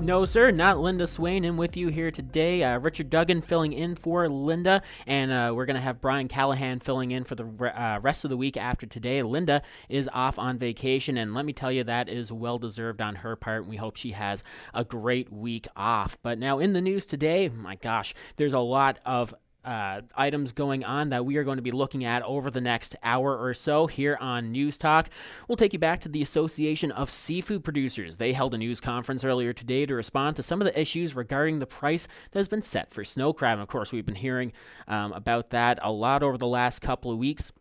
No, sir, not Linda Swain. In with you here today. Uh, Richard Duggan filling in for Linda, and uh, we're going to have Brian Callahan filling in for the re- uh, rest of the week after today. Linda is off on vacation, and let me tell you, that is well deserved on her part. And We hope she has a great week off. But now, in the news today, my gosh, there's a lot of uh, items going on that we are going to be looking at over the next hour or so here on News Talk. We'll take you back to the Association of Seafood Producers. They held a news conference earlier today to respond to some of the issues regarding the price that has been set for snow crab. And of course, we've been hearing um, about that a lot over the last couple of weeks.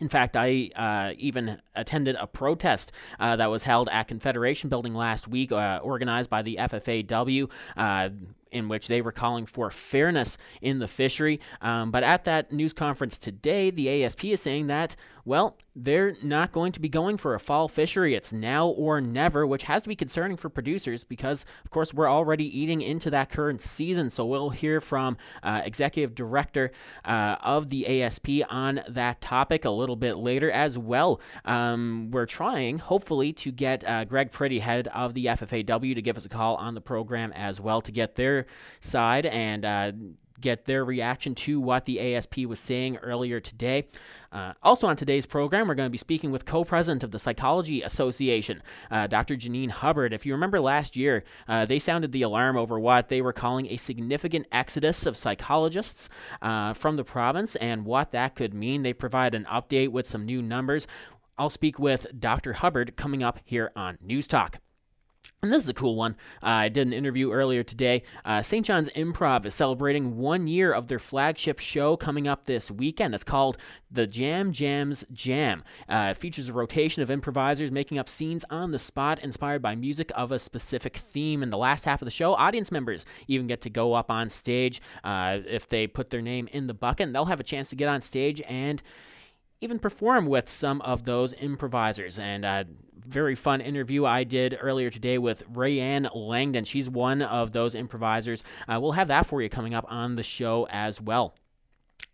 In fact, I uh, even attended a protest uh, that was held at Confederation Building last week, uh, organized by the FFAW uh, in which they were calling for fairness in the fishery. Um, but at that news conference today, the ASP is saying that, well, they're not going to be going for a fall fishery. It's now or never, which has to be concerning for producers because, of course, we're already eating into that current season. So we'll hear from uh, Executive Director uh, of the ASP on that topic a little bit later as well. Um, we're trying, hopefully, to get uh, Greg Pretty, head of the FFAW, to give us a call on the program as well to get their side and uh, get their reaction to what the ASP was saying earlier today. Uh, also, on today's program, we're going to be speaking with co president of the Psychology Association, uh, Dr. Janine Hubbard. If you remember last year, uh, they sounded the alarm over what they were calling a significant exodus of psychologists uh, from the province and what that could mean. They provide an update with some new numbers. I'll speak with Dr. Hubbard coming up here on News Talk. And this is a cool one. Uh, I did an interview earlier today. Uh, St. John's Improv is celebrating one year of their flagship show coming up this weekend. It's called The Jam Jams Jam. Uh, it features a rotation of improvisers making up scenes on the spot inspired by music of a specific theme. In the last half of the show, audience members even get to go up on stage uh, if they put their name in the bucket. And they'll have a chance to get on stage and even perform with some of those improvisers. And uh, very fun interview I did earlier today with Rayanne Langdon. She's one of those improvisers. Uh, we'll have that for you coming up on the show as well.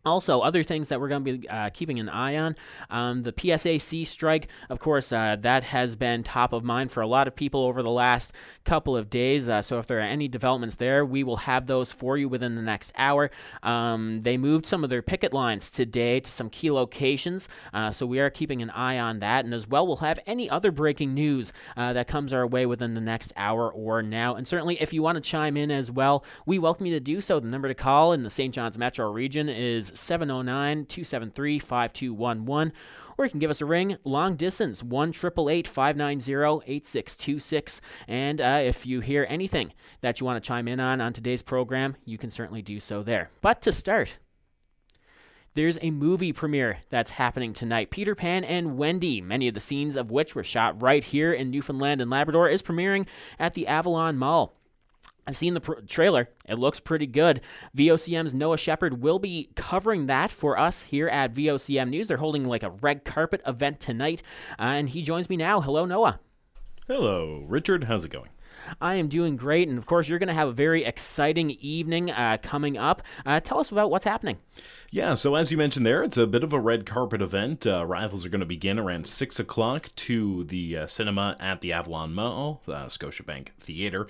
Also, other things that we're going to be uh, keeping an eye on um, the PSAC strike, of course, uh, that has been top of mind for a lot of people over the last couple of days. Uh, so, if there are any developments there, we will have those for you within the next hour. Um, they moved some of their picket lines today to some key locations, uh, so we are keeping an eye on that. And as well, we'll have any other breaking news uh, that comes our way within the next hour or now. And certainly, if you want to chime in as well, we welcome you to do so. The number to call in the St. John's metro region is 709 273 5211. Or you can give us a ring long distance 1 590 8626. And uh, if you hear anything that you want to chime in on on today's program, you can certainly do so there. But to start, there's a movie premiere that's happening tonight. Peter Pan and Wendy, many of the scenes of which were shot right here in Newfoundland and Labrador, is premiering at the Avalon Mall. I've seen the pr- trailer. It looks pretty good. VOCM's Noah Shepard will be covering that for us here at VOCM News. They're holding like a red carpet event tonight, uh, and he joins me now. Hello, Noah. Hello, Richard. How's it going? I am doing great, and of course, you're going to have a very exciting evening uh, coming up. Uh, tell us about what's happening. Yeah, so as you mentioned there, it's a bit of a red carpet event. Uh, rivals are going to begin around 6 o'clock to the uh, cinema at the Avalon Mall, uh, Scotiabank Theatre.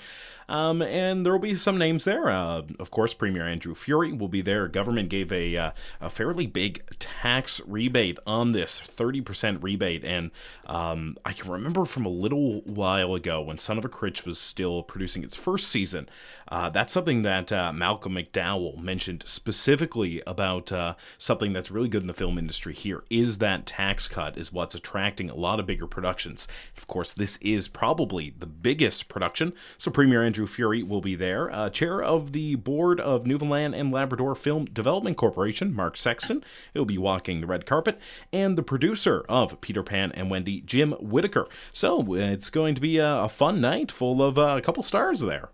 Um, and there will be some names there. Uh, of course, Premier Andrew Furey will be there. Government gave a, uh, a fairly big tax rebate on this 30% rebate. And um, I can remember from a little while ago when Son of a Critch was still producing its first season, uh, that's something that Malcolm McDowell mentioned specifically about uh, something that's really good in the film industry here is that tax cut is what's attracting a lot of bigger productions. Of course, this is probably the biggest production, so Premier Andrew Furey will be there. Uh, chair of the board of Newfoundland and Labrador Film Development Corporation, Mark Sexton, he'll be walking the red carpet, and the producer of Peter Pan and Wendy, Jim Whitaker. So it's going to be a, a fun night full of uh, a couple stars there.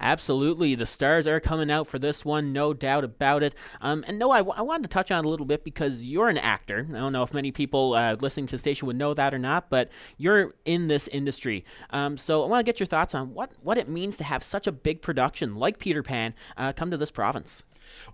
Absolutely. The stars are coming out for this one, no doubt about it. Um, and no, I, w- I wanted to touch on a little bit because you're an actor. I don't know if many people uh, listening to the station would know that or not, but you're in this industry. Um, so I want to get your thoughts on what, what it means to have such a big production like Peter Pan uh, come to this province.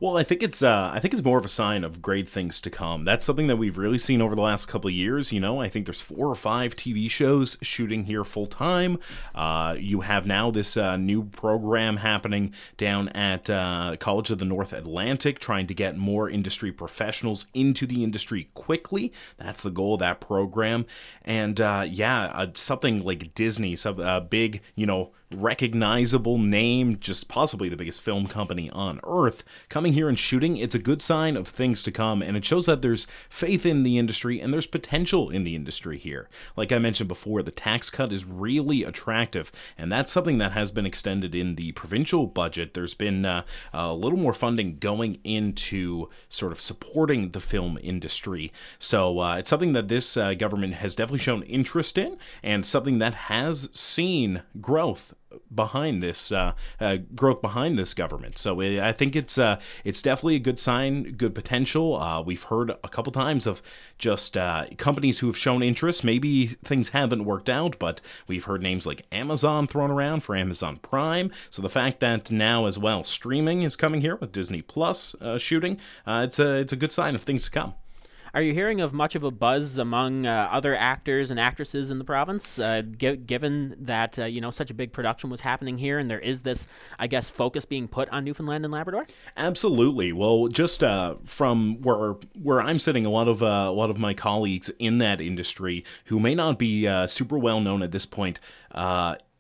Well, I think it's uh, I think it's more of a sign of great things to come. That's something that we've really seen over the last couple of years. You know, I think there's four or five TV shows shooting here full time. Uh, you have now this uh, new program happening down at uh, College of the North Atlantic, trying to get more industry professionals into the industry quickly. That's the goal of that program. And uh, yeah, uh, something like Disney, some big, you know recognizable name, just possibly the biggest film company on earth, coming here and shooting, it's a good sign of things to come, and it shows that there's faith in the industry and there's potential in the industry here. Like I mentioned before, the tax cut is really attractive, and that's something that has been extended in the provincial budget. There's been uh, a little more funding going into sort of supporting the film industry. So uh, it's something that this uh, government has definitely shown interest in, and something that has seen growth behind this uh, uh, growth behind this government. So I think it's uh, it's definitely a good sign, good potential. Uh, we've heard a couple times of just uh, companies who have shown interest. Maybe things haven't worked out, but we've heard names like Amazon thrown around for Amazon Prime. So the fact that now as well streaming is coming here with Disney Plus uh, shooting, it's a it's a good sign of things to come. Are you hearing of much of a buzz among uh, other actors and actresses in the province, uh, g- given that uh, you know such a big production was happening here, and there is this, I guess, focus being put on Newfoundland and Labrador? Absolutely. Well, just uh, from where where I'm sitting, a lot of uh, a lot of my colleagues in that industry who may not be super well known at this point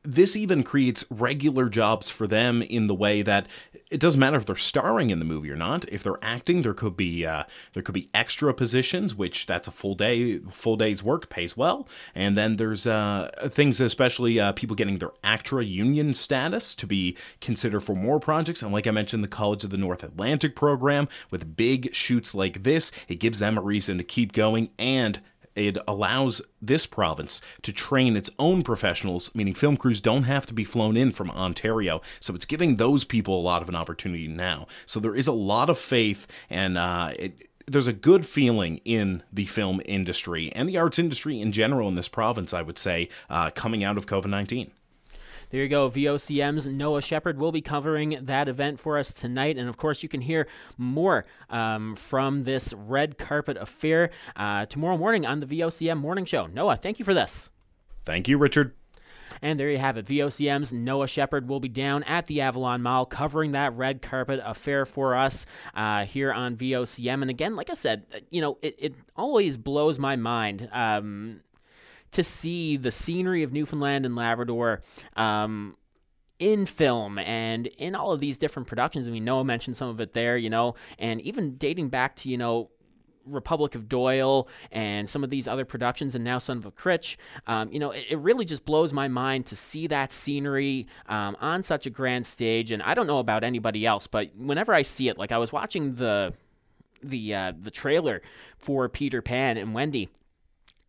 this even creates regular jobs for them in the way that it doesn't matter if they're starring in the movie or not. If they're acting, there could be uh, there could be extra positions, which that's a full day full day's work pays well. And then there's uh, things, especially uh, people getting their ACTRA union status to be considered for more projects. And like I mentioned, the College of the North Atlantic program with big shoots like this, it gives them a reason to keep going and it allows this province to train its own professionals, meaning film crews don't have to be flown in from Ontario. So it's giving those people a lot of an opportunity now. So there is a lot of faith and uh, it, there's a good feeling in the film industry and the arts industry in general in this province, I would say, uh, coming out of COVID 19. There you go. VOCM's Noah Shepard will be covering that event for us tonight. And of course, you can hear more um, from this red carpet affair uh, tomorrow morning on the VOCM Morning Show. Noah, thank you for this. Thank you, Richard. And there you have it. VOCM's Noah Shepard will be down at the Avalon Mall covering that red carpet affair for us uh, here on VOCM. And again, like I said, you know, it, it always blows my mind. Um, to see the scenery of Newfoundland and Labrador. Um, in film and in all of these different productions. I mean, Noah mentioned some of it there, you know, and even dating back to, you know, Republic of Doyle and some of these other productions, and now Son of a Critch. Um, you know, it, it, really just blows my mind to see that scenery um, on such a grand stage. And I don't know about anybody else, but whenever I see it, like I was watching the the uh, the trailer for Peter Pan and Wendy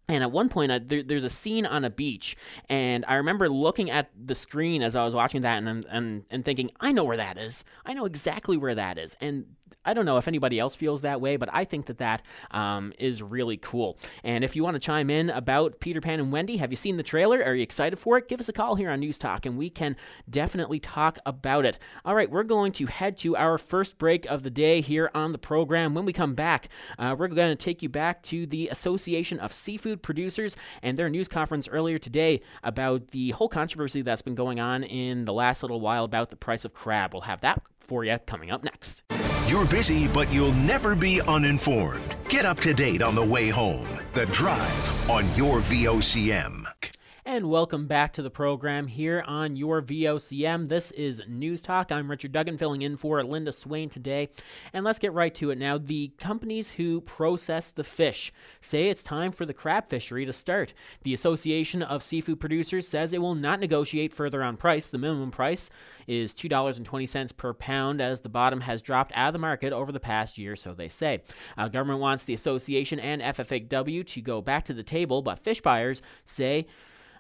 and at one point, uh, there, there's a scene on a beach, and I remember looking at the screen as I was watching that, and and and thinking, I know where that is. I know exactly where that is. And I don't know if anybody else feels that way, but I think that that um, is really cool. And if you want to chime in about Peter Pan and Wendy, have you seen the trailer? Are you excited for it? Give us a call here on News Talk, and we can definitely talk about it. All right, we're going to head to our first break of the day here on the program. When we come back, uh, we're going to take you back to the Association of Seafood Producers and their news conference earlier today about the whole controversy that's been going on in the last little while about the price of crab. We'll have that for you coming up next. You're busy, but you'll never be uninformed. Get up to date on the way home. The Drive on your VOCM and welcome back to the program here on your VOCM. This is News Talk. I'm Richard Duggan filling in for Linda Swain today. And let's get right to it now. The companies who process the fish say it's time for the crab fishery to start. The Association of Seafood Producers says it will not negotiate further on price. The minimum price is $2.20 per pound, as the bottom has dropped out of the market over the past year, so they say. Uh, government wants the association and FFAW to go back to the table, but fish buyers say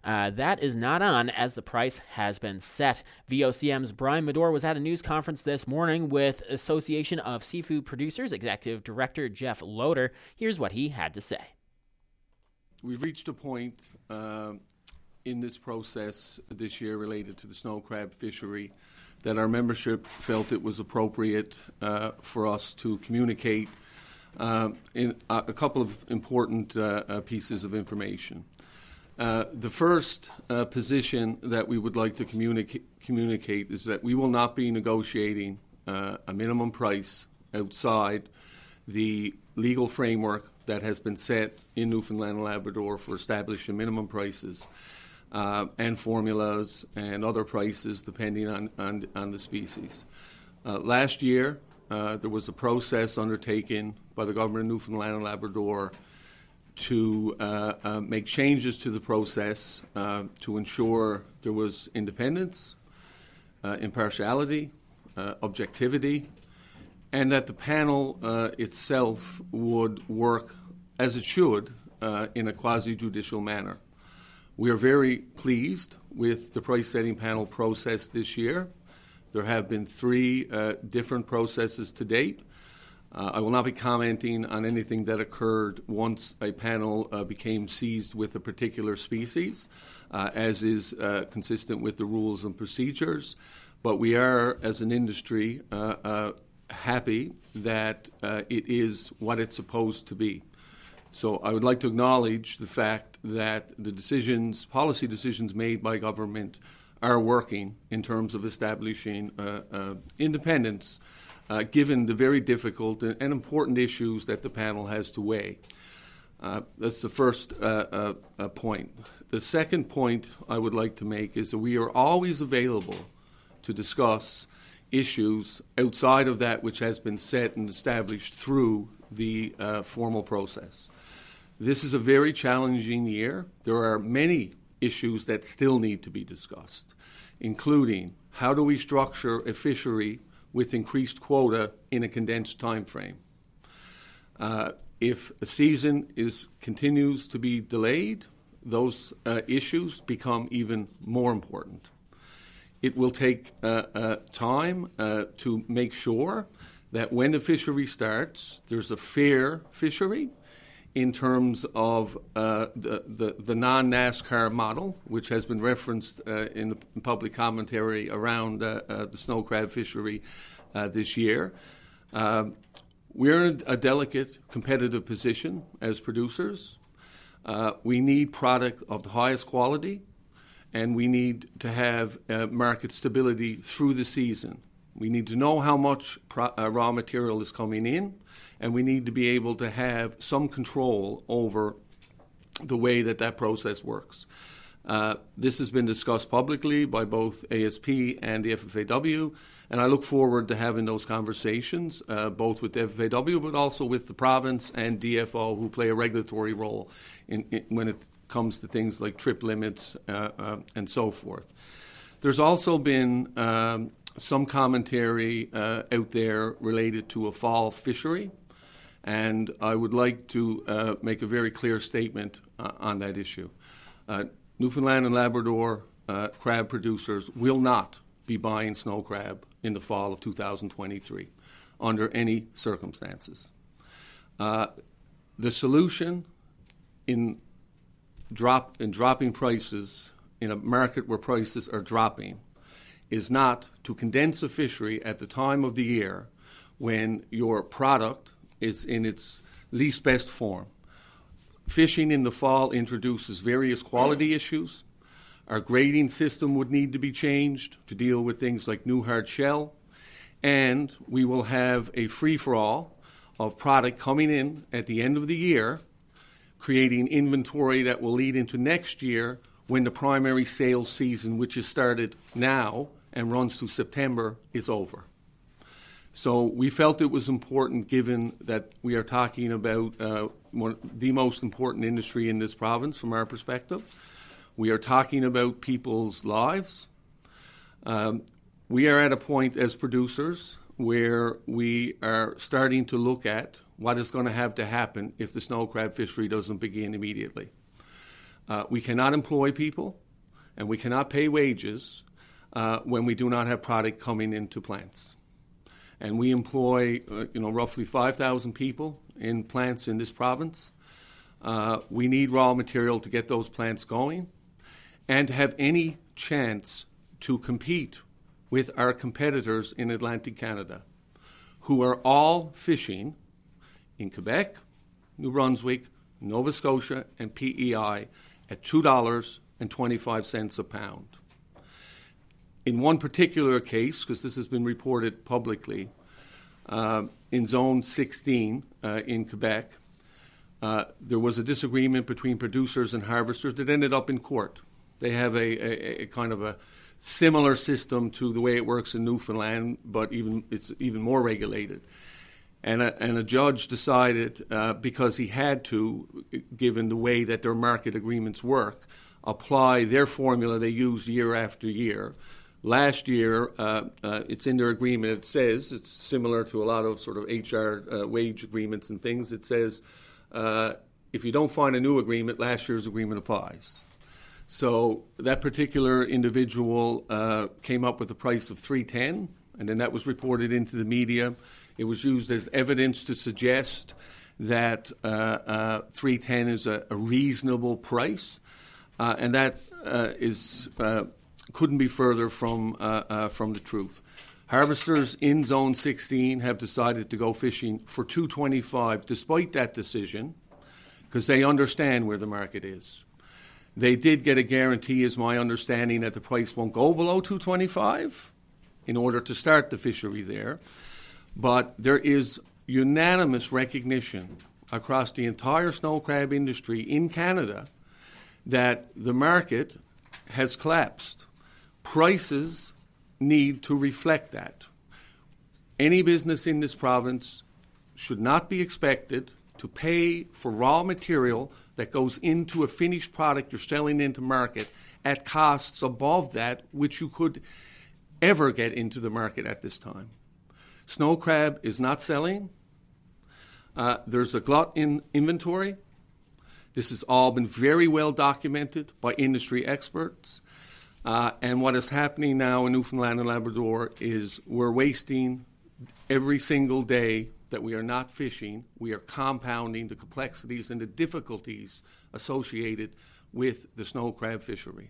Uh, that is not on as the price has been set. VOCM's Brian Medore was at a news conference this morning with Association of Seafood Producers Executive Director Jeff Loader. Here's what he had to say. We've reached a point uh, in this process this year related to the snow crab fishery that our membership felt it was appropriate uh, for us to communicate uh, in a, a, couple of important uh, uh, pieces of information. Uh, the first position that we would like to communica- communicate is that we will not be negotiating a minimum price outside the legal framework that has been set in Newfoundland and Labrador for establishing minimum prices uh, and formulas and other prices depending on, on, on the species. Uh, last year, uh, there was a process undertaken by the government of Newfoundland and Labrador to uh, uh, make changes to the process uh, to ensure there was independence, impartiality, objectivity, and that the panel itself would work as it should in a quasi judicial manner. We are very pleased with the price setting panel process this year. There have been three uh, different processes to date. Uh, I will not be commenting on anything that occurred once a panel uh, became seized with a particular species, uh, as is uh, consistent with the rules and procedures. But we are, as an industry, uh, happy that it is what it's supposed to be. So I would like to acknowledge the fact that the decisions, policy decisions made by government, are working in terms of establishing uh, uh, independence, uh, given the very difficult and, and, important issues that the panel has to weigh. Uh, that's the first uh, uh, point. The second point I would like to make is that we are always available to discuss issues outside of that which has been set and established through the formal process. This is a very challenging year. There are many issues that still need to be discussed, including how do we structure a fishery with increased quota in a condensed time frame? Uh, if a season is continues to be delayed, those uh, issues become even more important. It will take uh, uh time uh, to make sure that when the fishery starts, there's a fair fishery in terms of uh, the, the, the non NASCAR model, which has been referenced uh, in the public commentary around uh, uh the snow crab fishery uh, this year. Um, we're in a delicate competitive position as producers. Uh, we need product of the highest quality, and we need to have market stability through the season. We need to know how much pro- raw material is coming in and we need to be able to have some control over the way that that process works. Uh, this has been discussed publicly by both ASP and the FFAW, and I look forward to having those conversations, uh, both with the FFAW but also with the province and DFO, who play a regulatory role in, in, when it comes to things like trip limits uh, uh and so forth. There's also been um, some commentary uh, out there related to a fall fishery. And I would like to uh, make a very clear statement uh, on that issue. Uh, Newfoundland and Labrador uh, crab producers will not be buying snow crab in the fall of 2023 under any circumstances. Uh, the solution in, drop, in dropping prices in a market where prices are dropping is not to condense a fishery at the time of the year when your product is in its least best form. Fishing in the fall introduces various quality issues. Our grading system would need to be changed to deal with things like new hard shell. And we will have a free for all of product coming in at the end of the year, creating inventory that will lead into next year when the primary sales season, which has started now and runs through September, is over. So we felt it was important, given that we are talking about uh, one, the most important industry in this province from our perspective. We are talking about people's lives. Um, we are at a point as producers where we are starting to look at what is going to have to happen if the snow crab fishery doesn't begin immediately. Uh, we cannot employ people and we cannot pay wages uh, when we do not have product coming into plants. And we employ, uh, you know, roughly 5,000 people in plants in this province. Uh, we need raw material to get those plants going and to have any chance to compete with our competitors in Atlantic Canada, who are all fishing in Quebec, New Brunswick, Nova Scotia, and PEI at $2.25 a pound. In one particular case, because this has been reported publicly, uh, in Zone 16 uh, in Quebec, uh, there was a disagreement between producers and harvesters that ended up in court. They have a, a, a, kind of a similar system to the way it works in Newfoundland, but even it's even more regulated. And a, and a judge decided, uh, because he had to, given the way that their market agreements work, apply their formula they use year after year. Last year, uh, uh, it's in their agreement. It says it's similar to a lot of sort of HR uh, wage agreements and things. It says uh, if you don't find a new agreement, last year's agreement applies. So that particular individual uh, came up with a price of 310, and then that was reported into the media. It was used as evidence to suggest that uh, uh, 310 is a, a reasonable price, and that is couldn't be further from uh, from the truth. Harvesters in Zone 16 have decided to go fishing for 225, despite that decision, because they understand where the market is. They did get a guarantee, is my understanding, that the price won't go below 225 in order to start the fishery there. But there is unanimous recognition across the entire snow crab industry in Canada that the market has collapsed. Prices need to reflect that. Any business in this province should not be expected to pay for raw material that goes into a finished product you're selling into market at costs above that which you could ever get into the market at this time. Snow crab is not selling. Uh, there's a glut in inventory. This has all been very well documented by industry experts. Uh, and what is happening now in Newfoundland and Labrador is we're wasting every single day that we are not fishing, we are compounding the complexities and the difficulties associated with the snow crab fishery.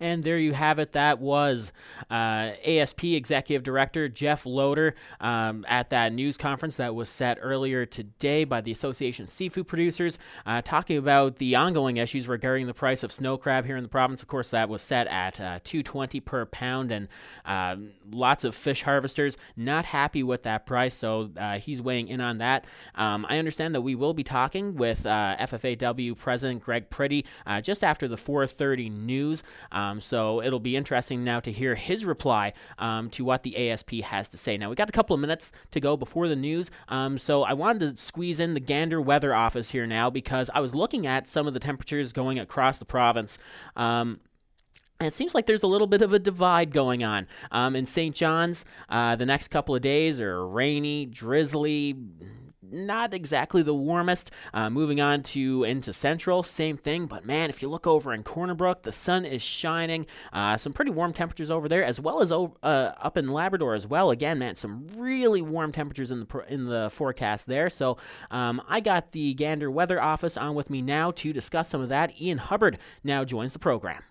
And there you have it. That was uh, ASP Executive Director Jeff Loader um, at that news conference that was set earlier today by the Association of Seafood Producers, uh, talking about the ongoing issues regarding the price of snow crab here in the province. Of course, that was set at uh, 220 per pound, and um, lots of fish harvesters not happy with that price. So uh, he's weighing in on that. Um, I understand that we will be talking with uh, FFAW President Greg Pretty uh, just after the 4:30 news. Um, so it'll be interesting now to hear his reply um, to what the ASP has to say. Now, we got a couple of minutes to go before the news, um, so I wanted to squeeze in the Gander Weather Office here now because I was looking at some of the temperatures going across the province. Um, and it seems like there's a little bit of a divide going on. Um, in St. John's, uh, the next couple of days are rainy, drizzly, not exactly the warmest. Uh, moving on to into Central, same thing. But man, if you look over in Corner Brook, the sun is shining. Uh, some pretty warm temperatures over there, as well as over, uh, up in Labrador as well. Again, man, some really warm temperatures in the in the forecast there. So um, I got the Gander Weather Office on with me now to discuss some of that. Ian Hubbard now joins the program.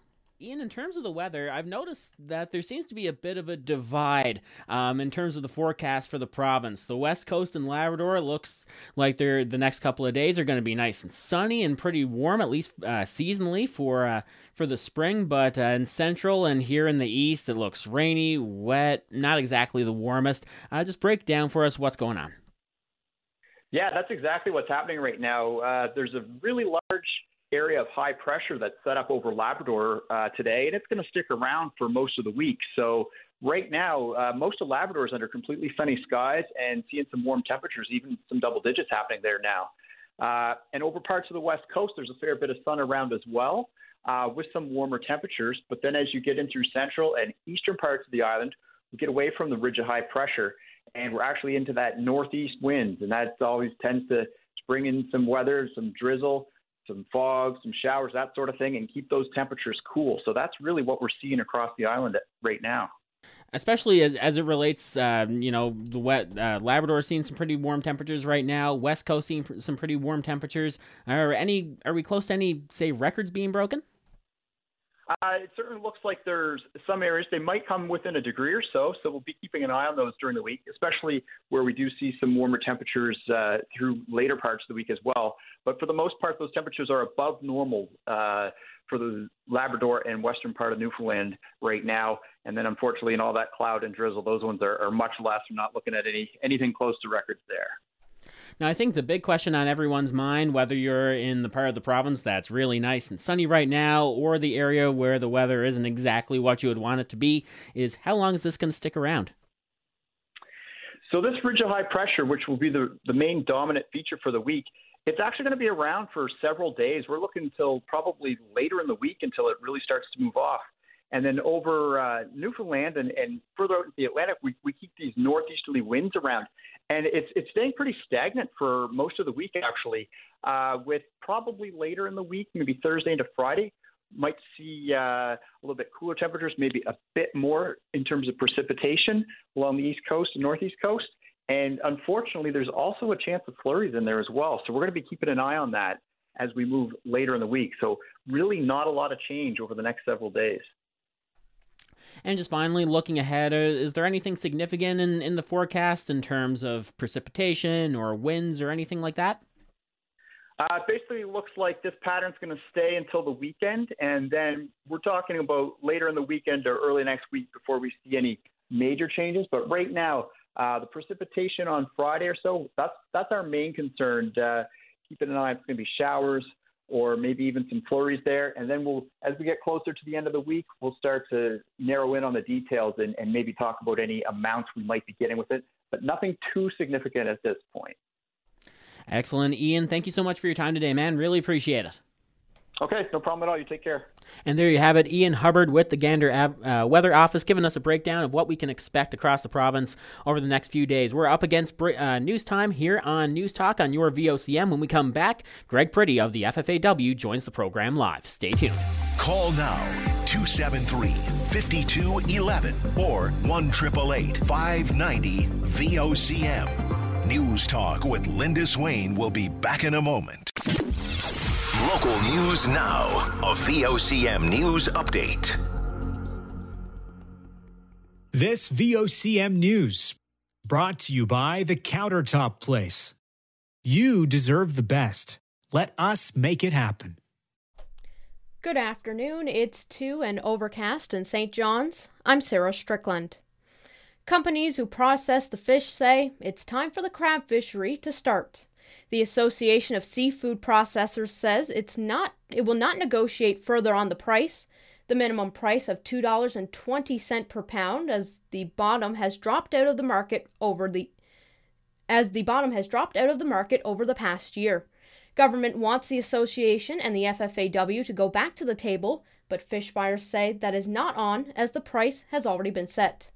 Ian, in terms of the weather, I've noticed that there seems to be a bit of a divide um, in terms of the forecast for the province. The West Coast and Labrador looks like they're the next couple of days are going to be nice and sunny and pretty warm, at least uh, seasonally for uh, for the spring. But uh, in Central and here in the East, it looks rainy, wet, not exactly the warmest. Uh, just break down for us what's going on. Yeah, that's exactly what's happening right now. Uh, there's a really large area of high pressure that's set up over Labrador uh, today, and it's going to stick around for most of the week. So right now, uh, most of Labrador is under completely sunny skies and seeing some warm temperatures, even some double digits happening there now. Uh, and over parts of the west coast, there's a fair bit of sun around as well, uh, with some warmer temperatures. But then as you get in through central and eastern parts of the island, we get away from the ridge of high pressure, and we're actually into that northeast winds, and that always tends to bring in some weather, some drizzle, some fog, some showers, that sort of thing, and keep those temperatures cool. So that's really what we're seeing across the island right now. Especially as, as it relates, uh, you know, the wet uh, Labrador seeing some pretty warm temperatures right now. West Coast seeing some pretty warm temperatures. Are any? Are we close to any, say, records being broken? Uh, it certainly looks like there's some areas they might come within a degree or so, so we'll be keeping an eye on those during the week, especially where we do see some warmer temperatures uh, through later parts of the week as well. But for the most part, those temperatures are above normal uh, for the Labrador and western part of Newfoundland right now. And then, unfortunately, in all that cloud and drizzle, those ones are, are much less. We're not looking at any anything close to records there. Now, I think the big question on everyone's mind, whether you're in the part of the province that's really nice and sunny right now, or the area where the weather isn't exactly what you would want it to be, is how long is this going to stick around? So, this ridge of high pressure, which will be the, the main dominant feature for the week, it's actually going to be around for several days. We're looking until probably later in the week until it really starts to move off. And then over uh, Newfoundland and, and further out into the Atlantic, we, we keep these northeasterly winds around and it's it's staying pretty stagnant for most of the week actually. Uh, with probably later in the week, maybe Thursday into Friday, might see uh, a little bit cooler temperatures, maybe a bit more in terms of precipitation along the east coast and northeast coast. And unfortunately, there's also a chance of flurries in there as well. So we're going to be keeping an eye on that as we move later in the week. So really, not a lot of change over the next several days. And just finally, looking ahead, uh, is there anything significant in, in the forecast in terms of precipitation or winds or anything like that? Uh, basically, looks like this pattern's going to stay until the weekend, and then we're talking about later in the weekend or early next week before we see any major changes. But right now, uh, the precipitation on Friday or so, that's that's our main concern. Uh, keeping an eye, it's going to be showers, or maybe even some flurries there. And then we'll, as we get closer to the end of the week, we'll start to narrow in on the details and, and maybe talk about any amounts we might be getting with it, but nothing too significant at this point. Excellent. Ian, thank you so much for your time today, man. Really appreciate it. Okay, no problem at all. You take care. And there you have it, Ian Hubbard with the Gander uh, Weather Office giving us a breakdown of what we can expect across the province over the next few days. We're up against uh, news time here on News Talk on your VOCM. When we come back, Greg Pretty of the FFAW joins the program live. Stay tuned. Call now 273 5211 or 1 590 VOCM. News Talk with Linda Swain will be back in a moment. Local news now. A VOCM news update. This VOCM news brought to you by the Countertop Place. You deserve the best. Let us make it happen. Good afternoon. It's 2 and overcast in St. John's. I'm Sarah Strickland. Companies who process the fish say it's time for the crab fishery to start. The Association of Seafood Processors says it's not it will not negotiate further on the price, the minimum price of $2.20 per pound as the bottom has dropped out of the market over the as the bottom has dropped out of the market over the past year. Government wants the association and the FFAW to go back to the table, but fish buyers say that is not on as the price has already been set.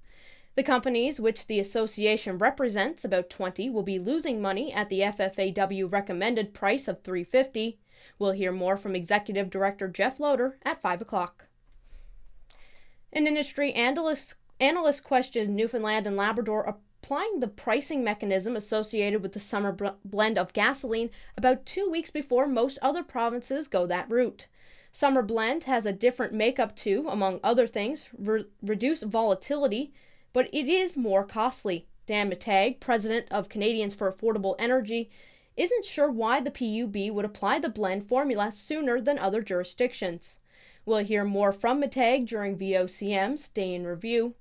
The companies which the association represents, about 20, will be losing money at the FFAW recommended price of 350. We'll hear more from Executive Director Jeff Loader at 5 o'clock. An industry analyst, analyst questions Newfoundland and Labrador applying the pricing mechanism associated with the summer blend of gasoline about two weeks before most other provinces go that route. Summer blend has a different makeup to, among other things, re- reduce volatility, but it is more costly. Dan McTeague, president of Canadians for Affordable Energy, isn't sure why the PUB would apply the blend formula sooner than other jurisdictions. We'll hear more from McTeague during VOCM's Day in Review.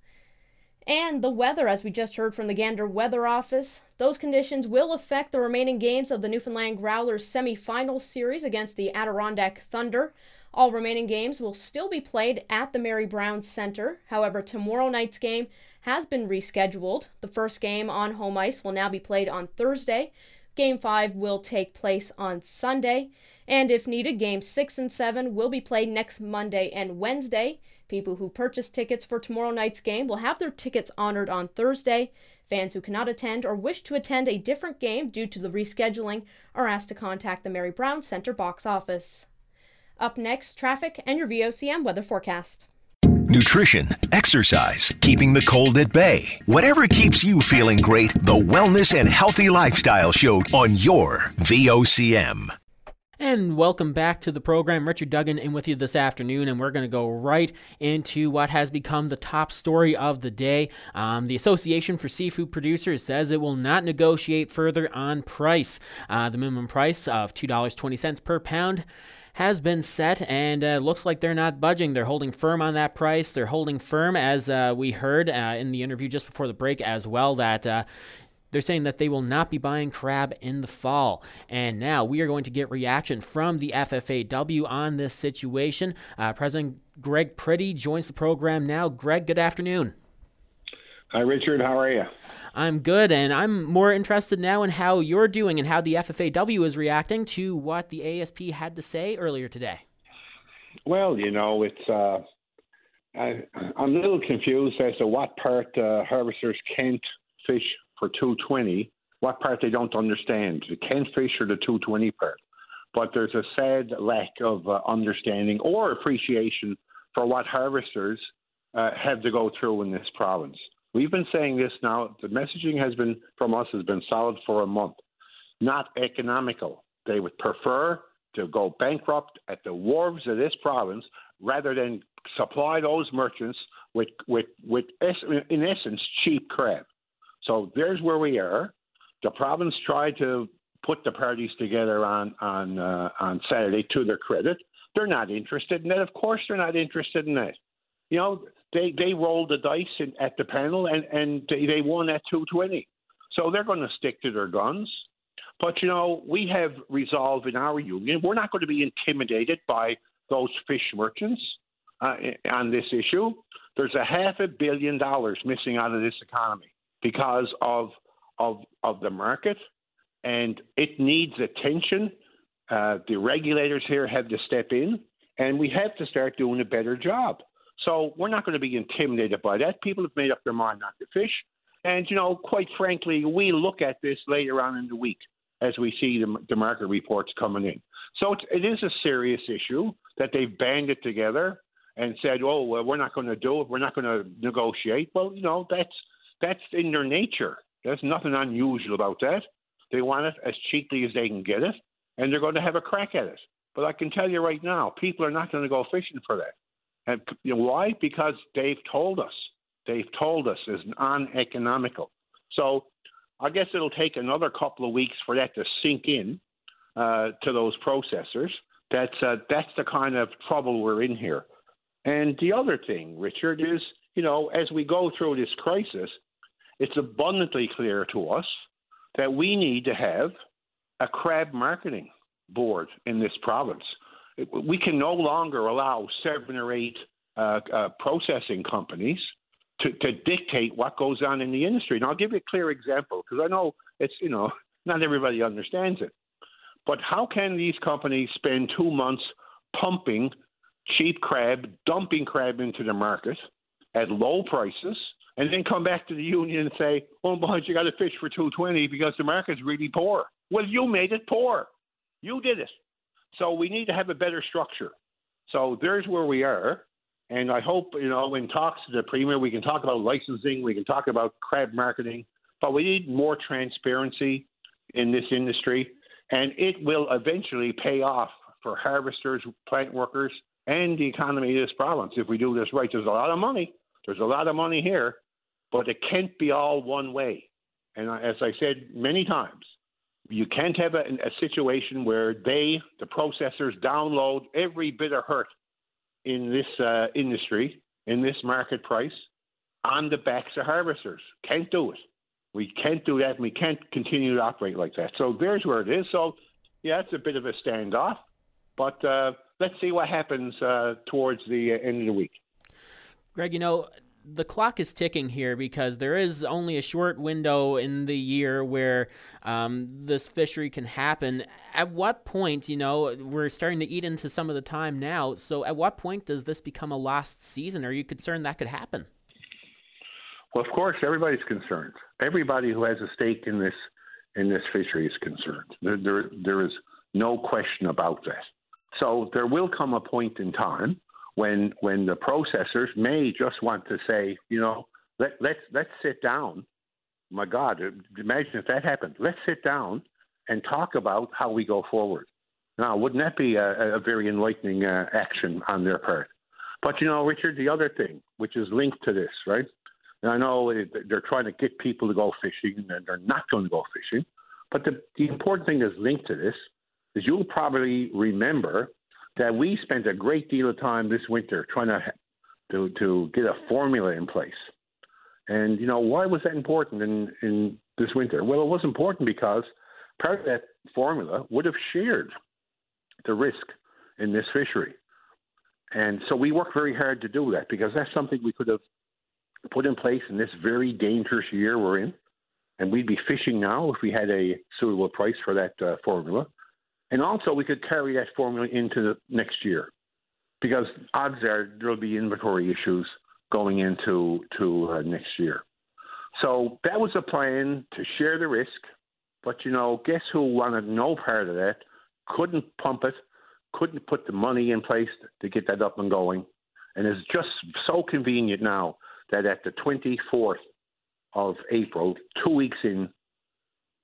And the weather, as we just heard from the Gander Weather Office, those conditions will affect the remaining games of the Newfoundland Growlers semi-final series against the Adirondack Thunder. All remaining games will still be played at the Mary Brown Center. However, tomorrow night's game has been rescheduled. The first game on home ice will now be played on Thursday. Game 5 will take place on Sunday. And if needed, Games 6 and 7 will be played next Monday and Wednesday. People who purchase tickets for tomorrow night's game will have their tickets honored on Thursday. Fans who cannot attend or wish to attend a different game due to the rescheduling are asked to contact the Mary Brown Center box office. Up next, traffic and your VOCM weather forecast. Nutrition, exercise, keeping the cold at bay. Whatever keeps you feeling great, the Wellness and Healthy Lifestyle Show on your VOCM. And welcome back to the program. Richard Duggan in with you this afternoon, and we're going to go right into what has become the top story of the day. Um, the Association for Seafood Producers says it will not negotiate further on price. Uh, the minimum price of $2.20 per pound has been set and uh, looks like they're not budging. They're holding firm on that price. They're holding firm, as uh, we heard uh, in the interview just before the break as well, that. Uh, they're saying that they will not be buying crab in the fall. And now we are going to get reaction from the FFAW on this situation. Uh, President Greg Pretty joins the program now. Greg, good afternoon. Hi, Richard. How are you? I'm good, and I'm more interested now in how you're doing and how the FFAW is reacting to what the ASP had to say earlier today. Well, you know, it's uh, I, am a little confused as to what part uh, harvesters can't fish for 220. What part they don't understand, the can't fish or the 220 part. But there's a sad lack of uh, understanding or appreciation for what harvesters uh, have to go through in this province. We've been saying this now. The messaging has been from us has been solid for a month. Not economical. They would prefer to go bankrupt at the wharves of this province rather than supply those merchants with with with in essence cheap crab. So there's where we are. The province tried to put the parties together on on uh, on Saturday to their credit. They're not interested in that. Of course, they're not interested in that. You know, they they rolled the dice in, at the panel and and they, they won at 220. So they're going to stick to their guns. But you know, we have resolved in our union. We're not going to be intimidated by those fish merchants uh, on this issue. There's a half a billion dollars missing out of this economy because of of of the market, and it needs attention. Uh, the regulators here have to step in, and we have to start doing a better job. So we're not going to be intimidated by that. People have made up their mind not to fish. And, you know, quite frankly, we look at this later on in the week as we see the, the market reports coming in. So it, it is a serious issue that they've banded together and said, oh, well, we're not going to do it. We're not going to negotiate. Well, you know, that's, that's in their nature. There's nothing unusual about that. They want it as cheaply as they can get it, and they're going to have a crack at it. But I can tell you right now, people are not going to go fishing for that. And you know why? Because they've told us. They've told us it's uneconomical. So I guess it'll take another couple of weeks for that to sink in uh, to those processors. That's uh, that's the kind of trouble we're in here. And the other thing, Richard, is you know as we go through this crisis, it's abundantly clear to us that we need to have a crab marketing board in this province we can no longer allow seven or eight uh, uh, processing companies to, to dictate what goes on in the industry. And I'll give you a clear example because I know it's, you know, not everybody understands it. But how can these companies spend two months pumping cheap crab, dumping crab into the market at low prices, and then come back to the union and say, "Oh, boys, you got to fish for two twenty because the market's really poor." Well, you made it poor. You did it. So we need to have a better structure. So there's where we are. And I hope, you know, in talks to the Premier, we can talk about licensing, we can talk about crab marketing, but we need more transparency in this industry. And it will eventually pay off for harvesters, plant workers, and the economy of this province if we do this right. There's a lot of money. There's a lot of money here, but it can't be all one way. And as I said many times, you can't have a, a situation where they, the processors, download every bit of hurt in this uh, industry, in this market price, on the backs of harvesters. Can't do it. We can't do that, and we can't continue to operate like that. So there's where it is. So, yeah, it's a bit of a standoff, but uh, let's see what happens uh, towards the uh, end of the week. Greg, you know, the clock is ticking here because there is only a short window in the year where um, this fishery can happen. At what point, you know, we're starting to eat into some of the time now. So, at what point does this become a lost season? Are you concerned that could happen? Well, of course, everybody's concerned. Everybody who has a stake in this in this fishery is concerned. There, there, there is no question about that. So there will come a point in time when when the processors may just want to say, you know, let let's let's sit down. My God, imagine if that happened. Let's sit down and talk about how we go forward. Now, wouldn't that be a, a very enlightening uh, action on their part? But you know, Richard, the other thing which is linked to this, right? And I know they're trying to get people to go fishing, and they're not going to go fishing. But the, the important thing that's linked to this is you'll probably remember that we spent a great deal of time this winter trying to to, to get a formula in place. And you know why was that important in in this winter? Well, it was important because part of that formula would have shared the risk in this fishery. And so we worked very hard to do that because that's something we could have put in place in this very dangerous year we're in. And we'd be fishing now if we had a suitable price for that uh, formula. And also, we could carry that formula into the next year because odds are there'll be inventory issues going into to uh, next year. So that was a plan to share the risk. But you know, guess who wanted no part of that? Couldn't pump it, couldn't put the money in place to get that up and going. And it's just so convenient now that at the 24th of April, two weeks in,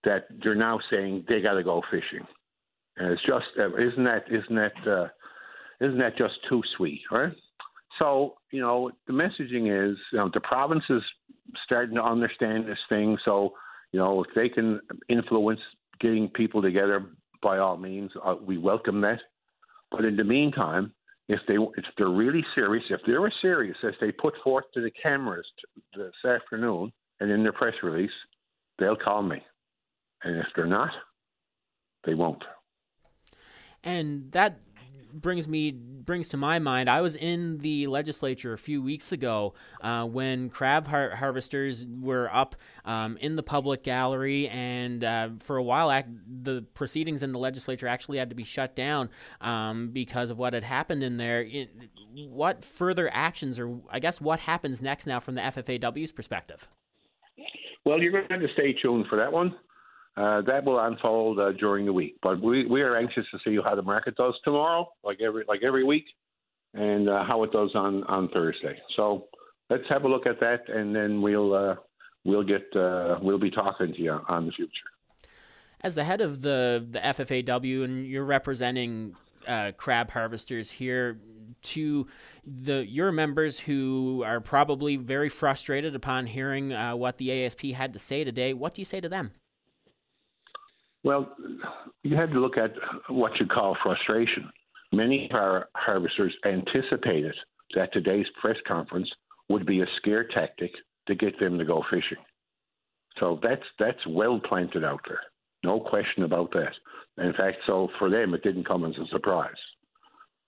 that they're now saying they got to go fishing. And it's just uh, isn't that isn't that uh, isn't that just too sweet, right? So you know the messaging is you know the province is starting to understand this thing. So you know if they can influence getting people together, by all means, uh, we welcome that. But in the meantime, if they if they're really serious, if they're as serious as they put forth to the cameras t- this afternoon and in their press release, they'll call me. And if they're not, they won't and that brings me brings to my mind I was in the legislature a few weeks ago uh, when crab har- harvesters were up um, in the public gallery. And uh, for a while ac- the proceedings in the legislature actually had to be shut down um, because of what had happened in there. It, what further actions or I guess what happens next now from the FFAW's perspective? Well you're going to stay tuned for that one uh, that will unfold uh, during the week. But we, we are anxious to see how the market does tomorrow, like every like every week, and uh, how it does on, on Thursday. So let's have a look at that, and then we'll uh, we'll get uh, we'll be talking to you on the future. As the head of the the FFAW, and you're representing crab harvesters here to the your members who are probably very frustrated upon hearing uh, what the ASP had to say today. What do you say to them? Well, you have to look at what you call frustration. Many of our harvesters anticipated that today's press conference would be a scare tactic to get them to go fishing. So that's that's well planted out there. No question about that. In fact, so for them, it didn't come as a surprise.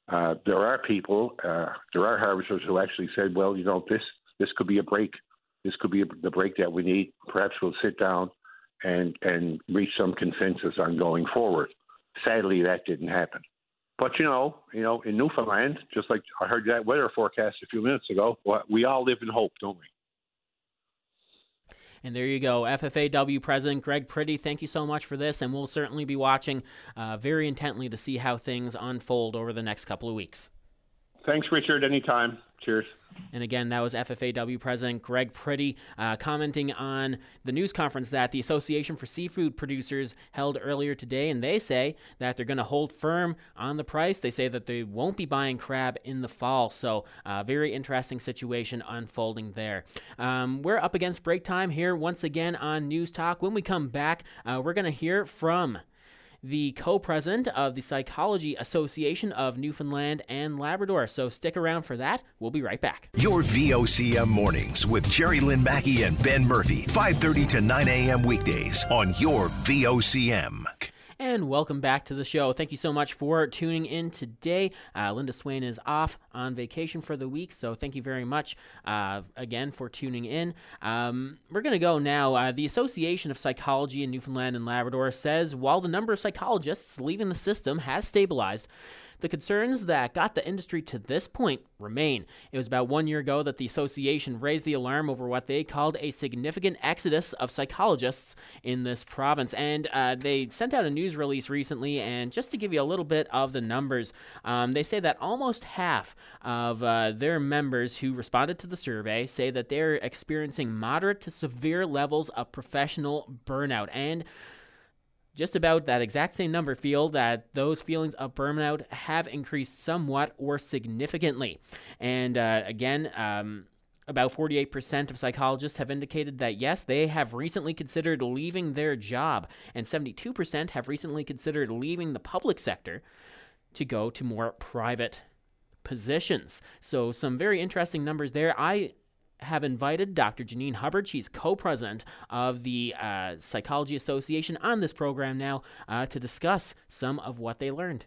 Uh, there are people, uh, there are harvesters who actually said, "Well, you know, this this could be a break. This could be a, the break that we need. Perhaps we'll sit down and and reach some consensus on going forward. Sadly, that didn't happen. But you know, you know, in Newfoundland, just like I heard that weather forecast a few minutes ago, we all live in hope, don't we? And there you go, FFAW President Greg Pretty. Thank you so much for this, and we'll certainly be watching uh, very intently to see how things unfold over the next couple of weeks. Thanks, Richard. Anytime. Cheers. And again, that was FFAW President Greg Pretty uh, commenting on the news conference that the Association for Seafood Producers held earlier today. And they say that they're going to hold firm on the price. They say that they won't be buying crab in the fall. So, uh, very interesting situation unfolding there. Um, we're up against break time here once again on News Talk. When we come back, uh, we're going to hear from the co president of the Psychology Association of Newfoundland and Labrador. So stick around for that. We'll be right back. Your VOCM mornings with Jerry Lynn Mackey and Ben Murphy, 5:30 to 9 a.m. weekdays on your VOCM. And welcome back to the show. Thank you so much for tuning in today. Uh, Linda Swain is off on vacation for the week, so thank you very much uh, again for tuning in. Um, we're going to go now. Uh, the Association of Psychology in Newfoundland and Labrador says while the number of psychologists leaving the system has stabilized, the concerns that got the industry to this point remain. It was about one year ago that the association raised the alarm over what they called a significant exodus of psychologists in this province. And uh, they sent out a news release recently, and just to give you a little bit of the numbers, um, they say that almost half of uh, their members who responded to the survey say that they're experiencing moderate to severe levels of professional burnout. And just about that exact same number feel that those feelings of burnout have increased somewhat or significantly. And uh, again, um, about 48% of psychologists have indicated that yes, they have recently considered leaving their job, and 72% have recently considered leaving the public sector to go to more private positions. So, some very interesting numbers there. I have invited Dr. Janine Hubbard. She's co president of the uh, Psychology Association on this program now uh, to discuss some of what they learned.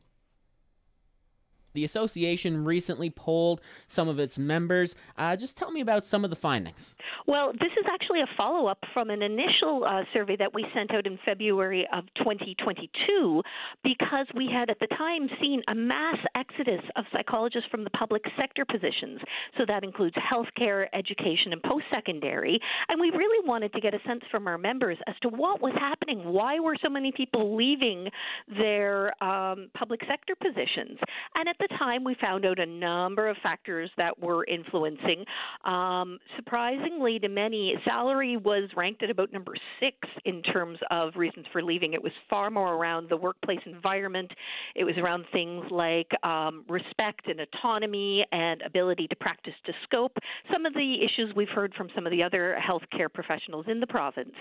The association recently polled some of its members. Uh, just tell me about some of the findings. Well, this is actually a follow up from an initial uh, survey that we sent out in February of 2022 because we had at the time seen a mass exodus of psychologists from the public sector positions. So that includes healthcare, education, and post secondary. And we really wanted to get a sense from our members as to what was happening. Why were so many people leaving their um, public sector positions? And at the time, we found out a number of factors that were influencing. Um, surprisingly, to many, salary was ranked at about number six in terms of reasons for leaving. It was far more around the workplace environment. It was around things like um, respect and autonomy and ability to practice to scope. Some of the issues we've heard from some of the other healthcare professionals in the province.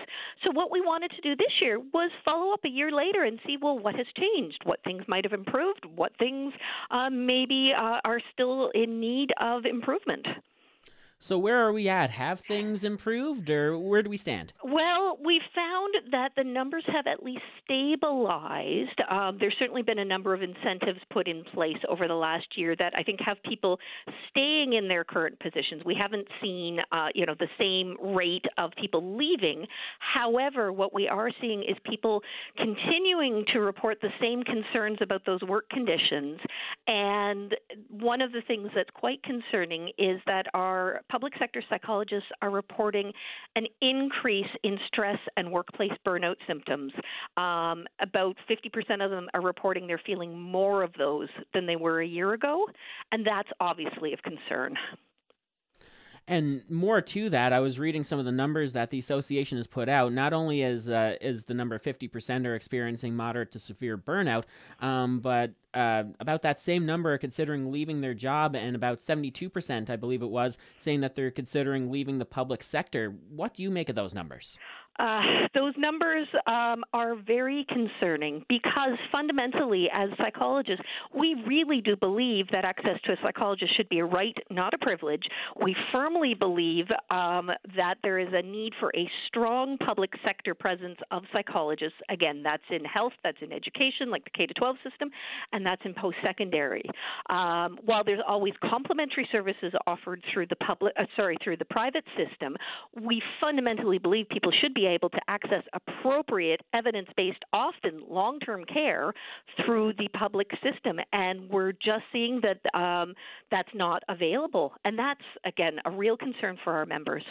So, what we wanted to do this year was follow up a year later and see, well, what has changed? What things might have improved? What things uh, maybe uh, are still in need of improvement. So where are we at? Have things improved, or where do we stand? Well, we found that the numbers have at least stabilized. Um, there's certainly been a number of incentives put in place over the last year that I think have people staying in their current positions. We haven't seen, uh, you know, the same rate of people leaving. However, what we are seeing is people continuing to report the same concerns about those work conditions. And one of the things that's quite concerning is that our public sector psychologists are reporting an increase in stress and workplace burnout symptoms. Um, about 50% of them are reporting they're feeling more of those than they were a year ago, and that's obviously of concern. And more to that, I was reading some of the numbers that the association has put out. Not only is uh, is the number fifty percent are experiencing moderate to severe burnout, um, but uh, about that same number are considering leaving their job, and about seventy two percent, I believe it was, saying that they're considering leaving the public sector. What do you make of those numbers? Uh, those numbers um, are very concerning because fundamentally, as psychologists, we really do believe that access to a psychologist should be a right, not a privilege. We firmly believe um, that there is a need for a strong public sector presence of psychologists. Again, that's in health, that's in education, like the K 12 system, and that's in post secondary. Um, while there's always complementary services offered through the public, uh, sorry, through the private system, we fundamentally believe people should be able to access appropriate evidence based, often long term care through the public system. And we're just seeing that um, that's not available. And that's, again, a real concern for our members.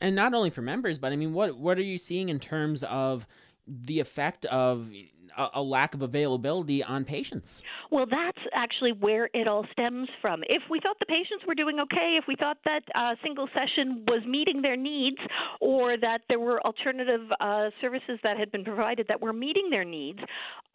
And not only for members, but I mean, what what are you seeing in terms of the effect of a, lack of availability on patients. Well, that's actually where it all stems from. If we thought the patients were doing okay, if we thought that uh, single session was meeting their needs, or that there were alternative uh, services that had been provided that were meeting their needs,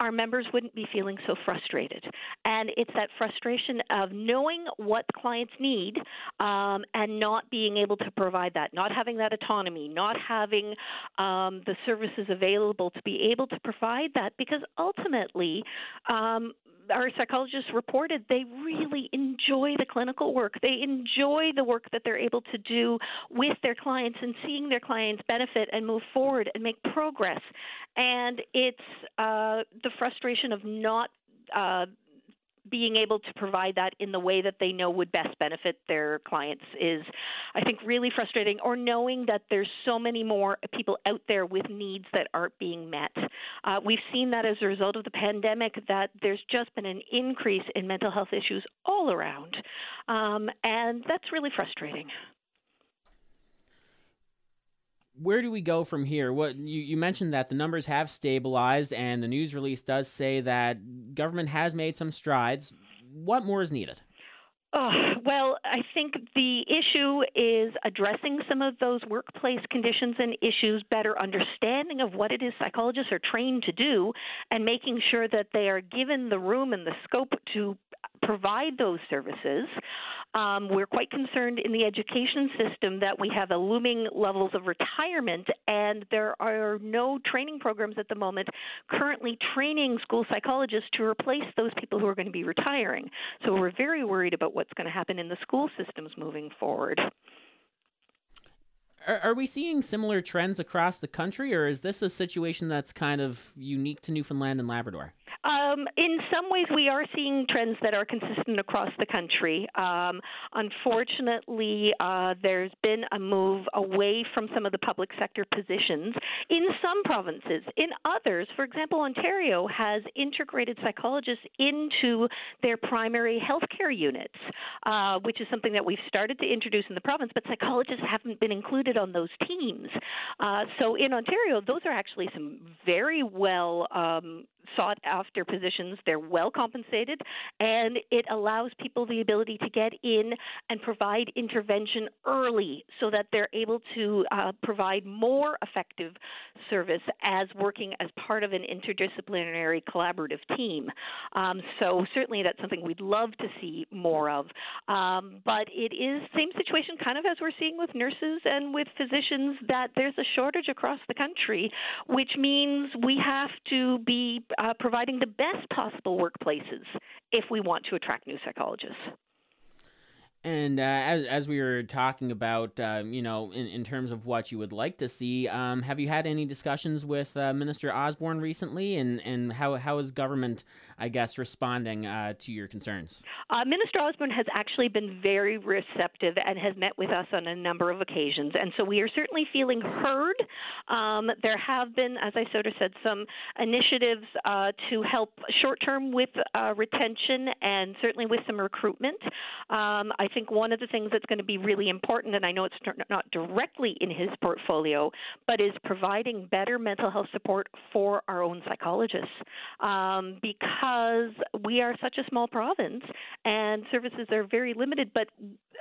our members wouldn't be feeling so frustrated. And it's that frustration of knowing what clients need um, and not being able to provide that, not having that autonomy, not having um, the services available to be able to provide that because ultimately, um, our psychologists reported they really enjoy the clinical work. They enjoy the work that they're able to do with their clients and seeing their clients benefit and move forward and make progress. And it's uh, the frustration of not uh, being able to provide that in the way that they know would best benefit their clients is, I think, really frustrating. Or knowing that there's so many more people out there with needs that aren't being met. Uh, we've seen that as a result of the pandemic, that there's just been an increase in mental health issues all around. Um, and that's really frustrating where do we go from here? What you, you mentioned that the numbers have stabilized, and the news release does say that government has made some strides. What more is needed? Oh, well, I think the issue is addressing some of those workplace conditions and issues, better understanding of what it is psychologists are trained to do, and making sure that they are given the room and the scope to provide those services. Um, we're quite concerned in the education system that we have a looming levels of retirement, and there are no training programs at the moment currently training school psychologists to replace those people who are going to be retiring. So we're very worried about what's going to happen in the school systems moving forward. Are, are, we seeing similar trends across the country, or is this a situation that's kind of unique to Newfoundland and Labrador? Um, in some ways, we are seeing trends that are consistent across the country. Um, unfortunately, uh, there's been a move away from some of the public sector positions in some provinces. In others, for example, Ontario has integrated psychologists into their primary healthcare units, uh, which is something that we've started to introduce in the province, but psychologists haven't been included on those teams. Uh, so in Ontario, those are actually some very well um, sought after positions. They're well compensated, and it allows people the ability to get in and provide intervention early so that they're able to uh, provide more effective service as working as part of an interdisciplinary collaborative team. Um, so, certainly, that's something we'd love to see more of. Um, but it is same situation kind of as we're seeing with nurses and with physicians that there's a shortage across the country, which means we have to be uh, providing the best possible workplaces if we want to attract new psychologists. And uh, as as we were talking about, um, you know, in, in terms of what you would like to see, um, have you had any discussions with uh, Minister Osborne recently, and, and how how is government, I guess, responding uh, to your concerns? Uh, Minister Osborne has actually been very receptive and has met with us on a number of occasions, and so we are certainly feeling heard. Um, there have been, as I sort of said, some initiatives uh, to help short term with uh, retention and certainly with some recruitment. Um, I think one of the things that's going to be really important, and I know it's not directly in his portfolio, but is providing better mental health support for our own psychologists. Um, because we are such a small province and services are very limited, but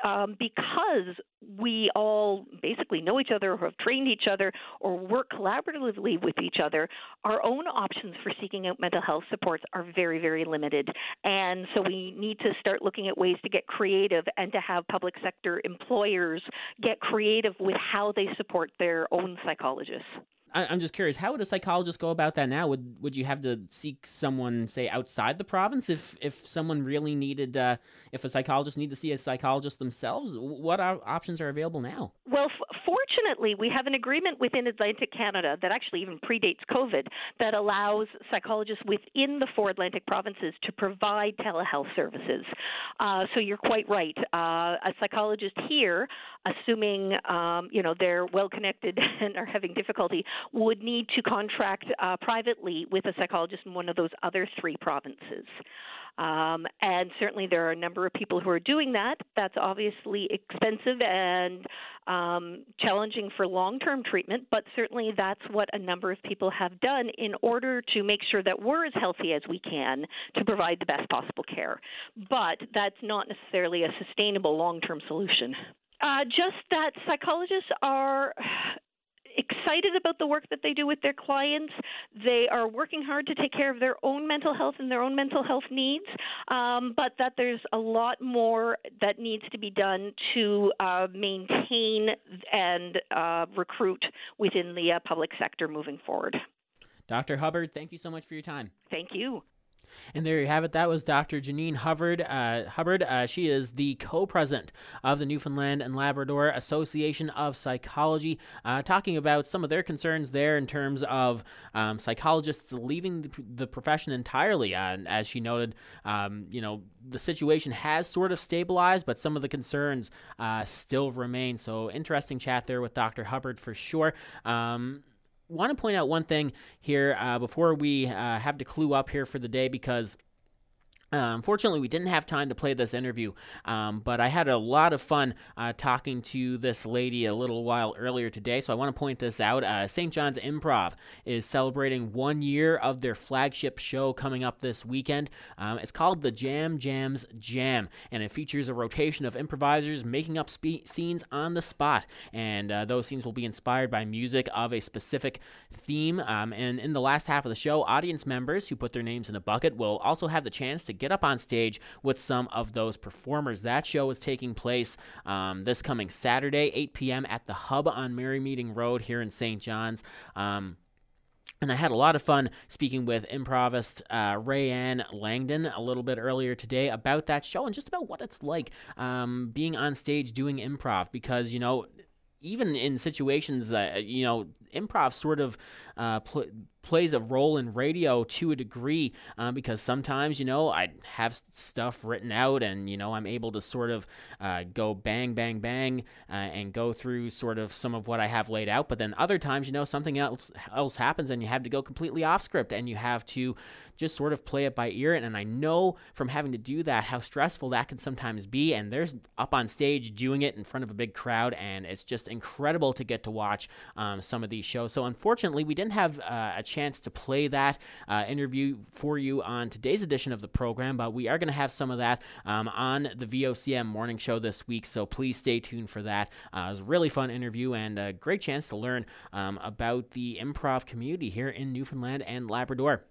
um, because we all basically know each other or have trained each other or work collaboratively with each other, our own options for seeking out mental health supports are very, very limited. And so we need to start looking at ways to get creative and to have public sector employers get creative with how they support their own psychologists. I'm just curious, how would a psychologist go about that now? Would would you have to seek someone, say, outside the province if if someone really needed, uh, if a psychologist needed to see a psychologist themselves? What options are available now? Well, f- fortunately, we have an agreement within Atlantic Canada that actually even predates COVID that allows psychologists within the four Atlantic provinces to provide telehealth services. Uh, so you're quite right. Uh, a psychologist here, assuming um, you know they're well connected and are having difficulty would need to contract uh, privately with a psychologist in one of those other three provinces. Um, and certainly there are a number of people who are doing that. That's obviously expensive and um, challenging for long term treatment, but certainly that's what a number of people have done in order to make sure that we're as healthy as we can to provide the best possible care. But that's not necessarily a sustainable long term solution. Uh, just that psychologists are excited about the work that they do with their clients. They are working hard to take care of their own mental health and their own mental health needs, um, but that there's a lot more that needs to be done to uh, maintain and uh, recruit within the uh, public sector moving forward. Dr. Hubbard, thank you so much for your time. Thank you. And there you have it. That was Dr. Janine Hubbard. Uh, Hubbard. Uh, she is the co-president of the Newfoundland and Labrador Association of Psychology, uh, talking about some of their concerns there in terms of um, psychologists leaving the, the profession entirely. Uh, as she noted, um, you know, the situation has sort of stabilized, but some of the concerns uh, still remain. So interesting chat there with Dr. Hubbard for sure. Um, want to point out one thing here uh, before we uh, have to clue up here for the day because uh, unfortunately, we didn't have time to play this interview, um, but I had a lot of fun uh, talking to this lady a little while earlier today. So I want to point this out. Uh, St. John's Improv is celebrating one year of their flagship show coming up this weekend. Um, it's called the Jam Jams Jam, and it features a rotation of improvisers making up spe- scenes on the spot. And uh, those scenes will be inspired by music of a specific theme. Um, and in the last half of the show, audience members who put their names in a bucket will also have the chance to get up on stage with some of those performers. That show is taking place um, this coming Saturday, 8 p.m. at the Hub on Merrymeeting Road here in St. John's. Um, and I had a lot of fun speaking with improvist uh, Rayanne Langdon a little bit earlier today about that show and just about what it's like um, being on stage doing improv because, you know, even in situations that, you know, improv sort of uh, pl- plays a role in radio to a degree uh, because sometimes you know I have stuff written out and you know I'm able to sort of uh, go bang bang bang uh, and go through sort of some of what I have laid out. But then other times you know something else else happens and you have to go completely off script and you have to just sort of play it by ear. And I know from having to do that how stressful that can sometimes be. And there's up on stage doing it in front of a big crowd. And it's just incredible to get to watch um, some of these shows so unfortunately we didn't have uh, a chance to play that uh, interview for you on today's edition of the program, but we are going to have some of that um, on the VOCM morning show this week. So please stay tuned for that. Uh, it was a really fun interview and a great chance to learn um, about the improv community here in Newfoundland and Labrador.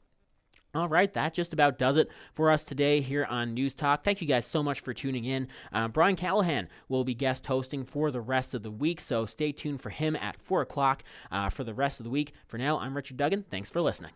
All right, that just about does it for us today here on News Talk. Thank you guys so much for tuning in. Uh, Brian Callahan will be guest hosting for the rest of the week, so stay tuned for him at 4 o'clock uh, for the rest of the week. For now, I'm Richard Duggan. Thanks for listening.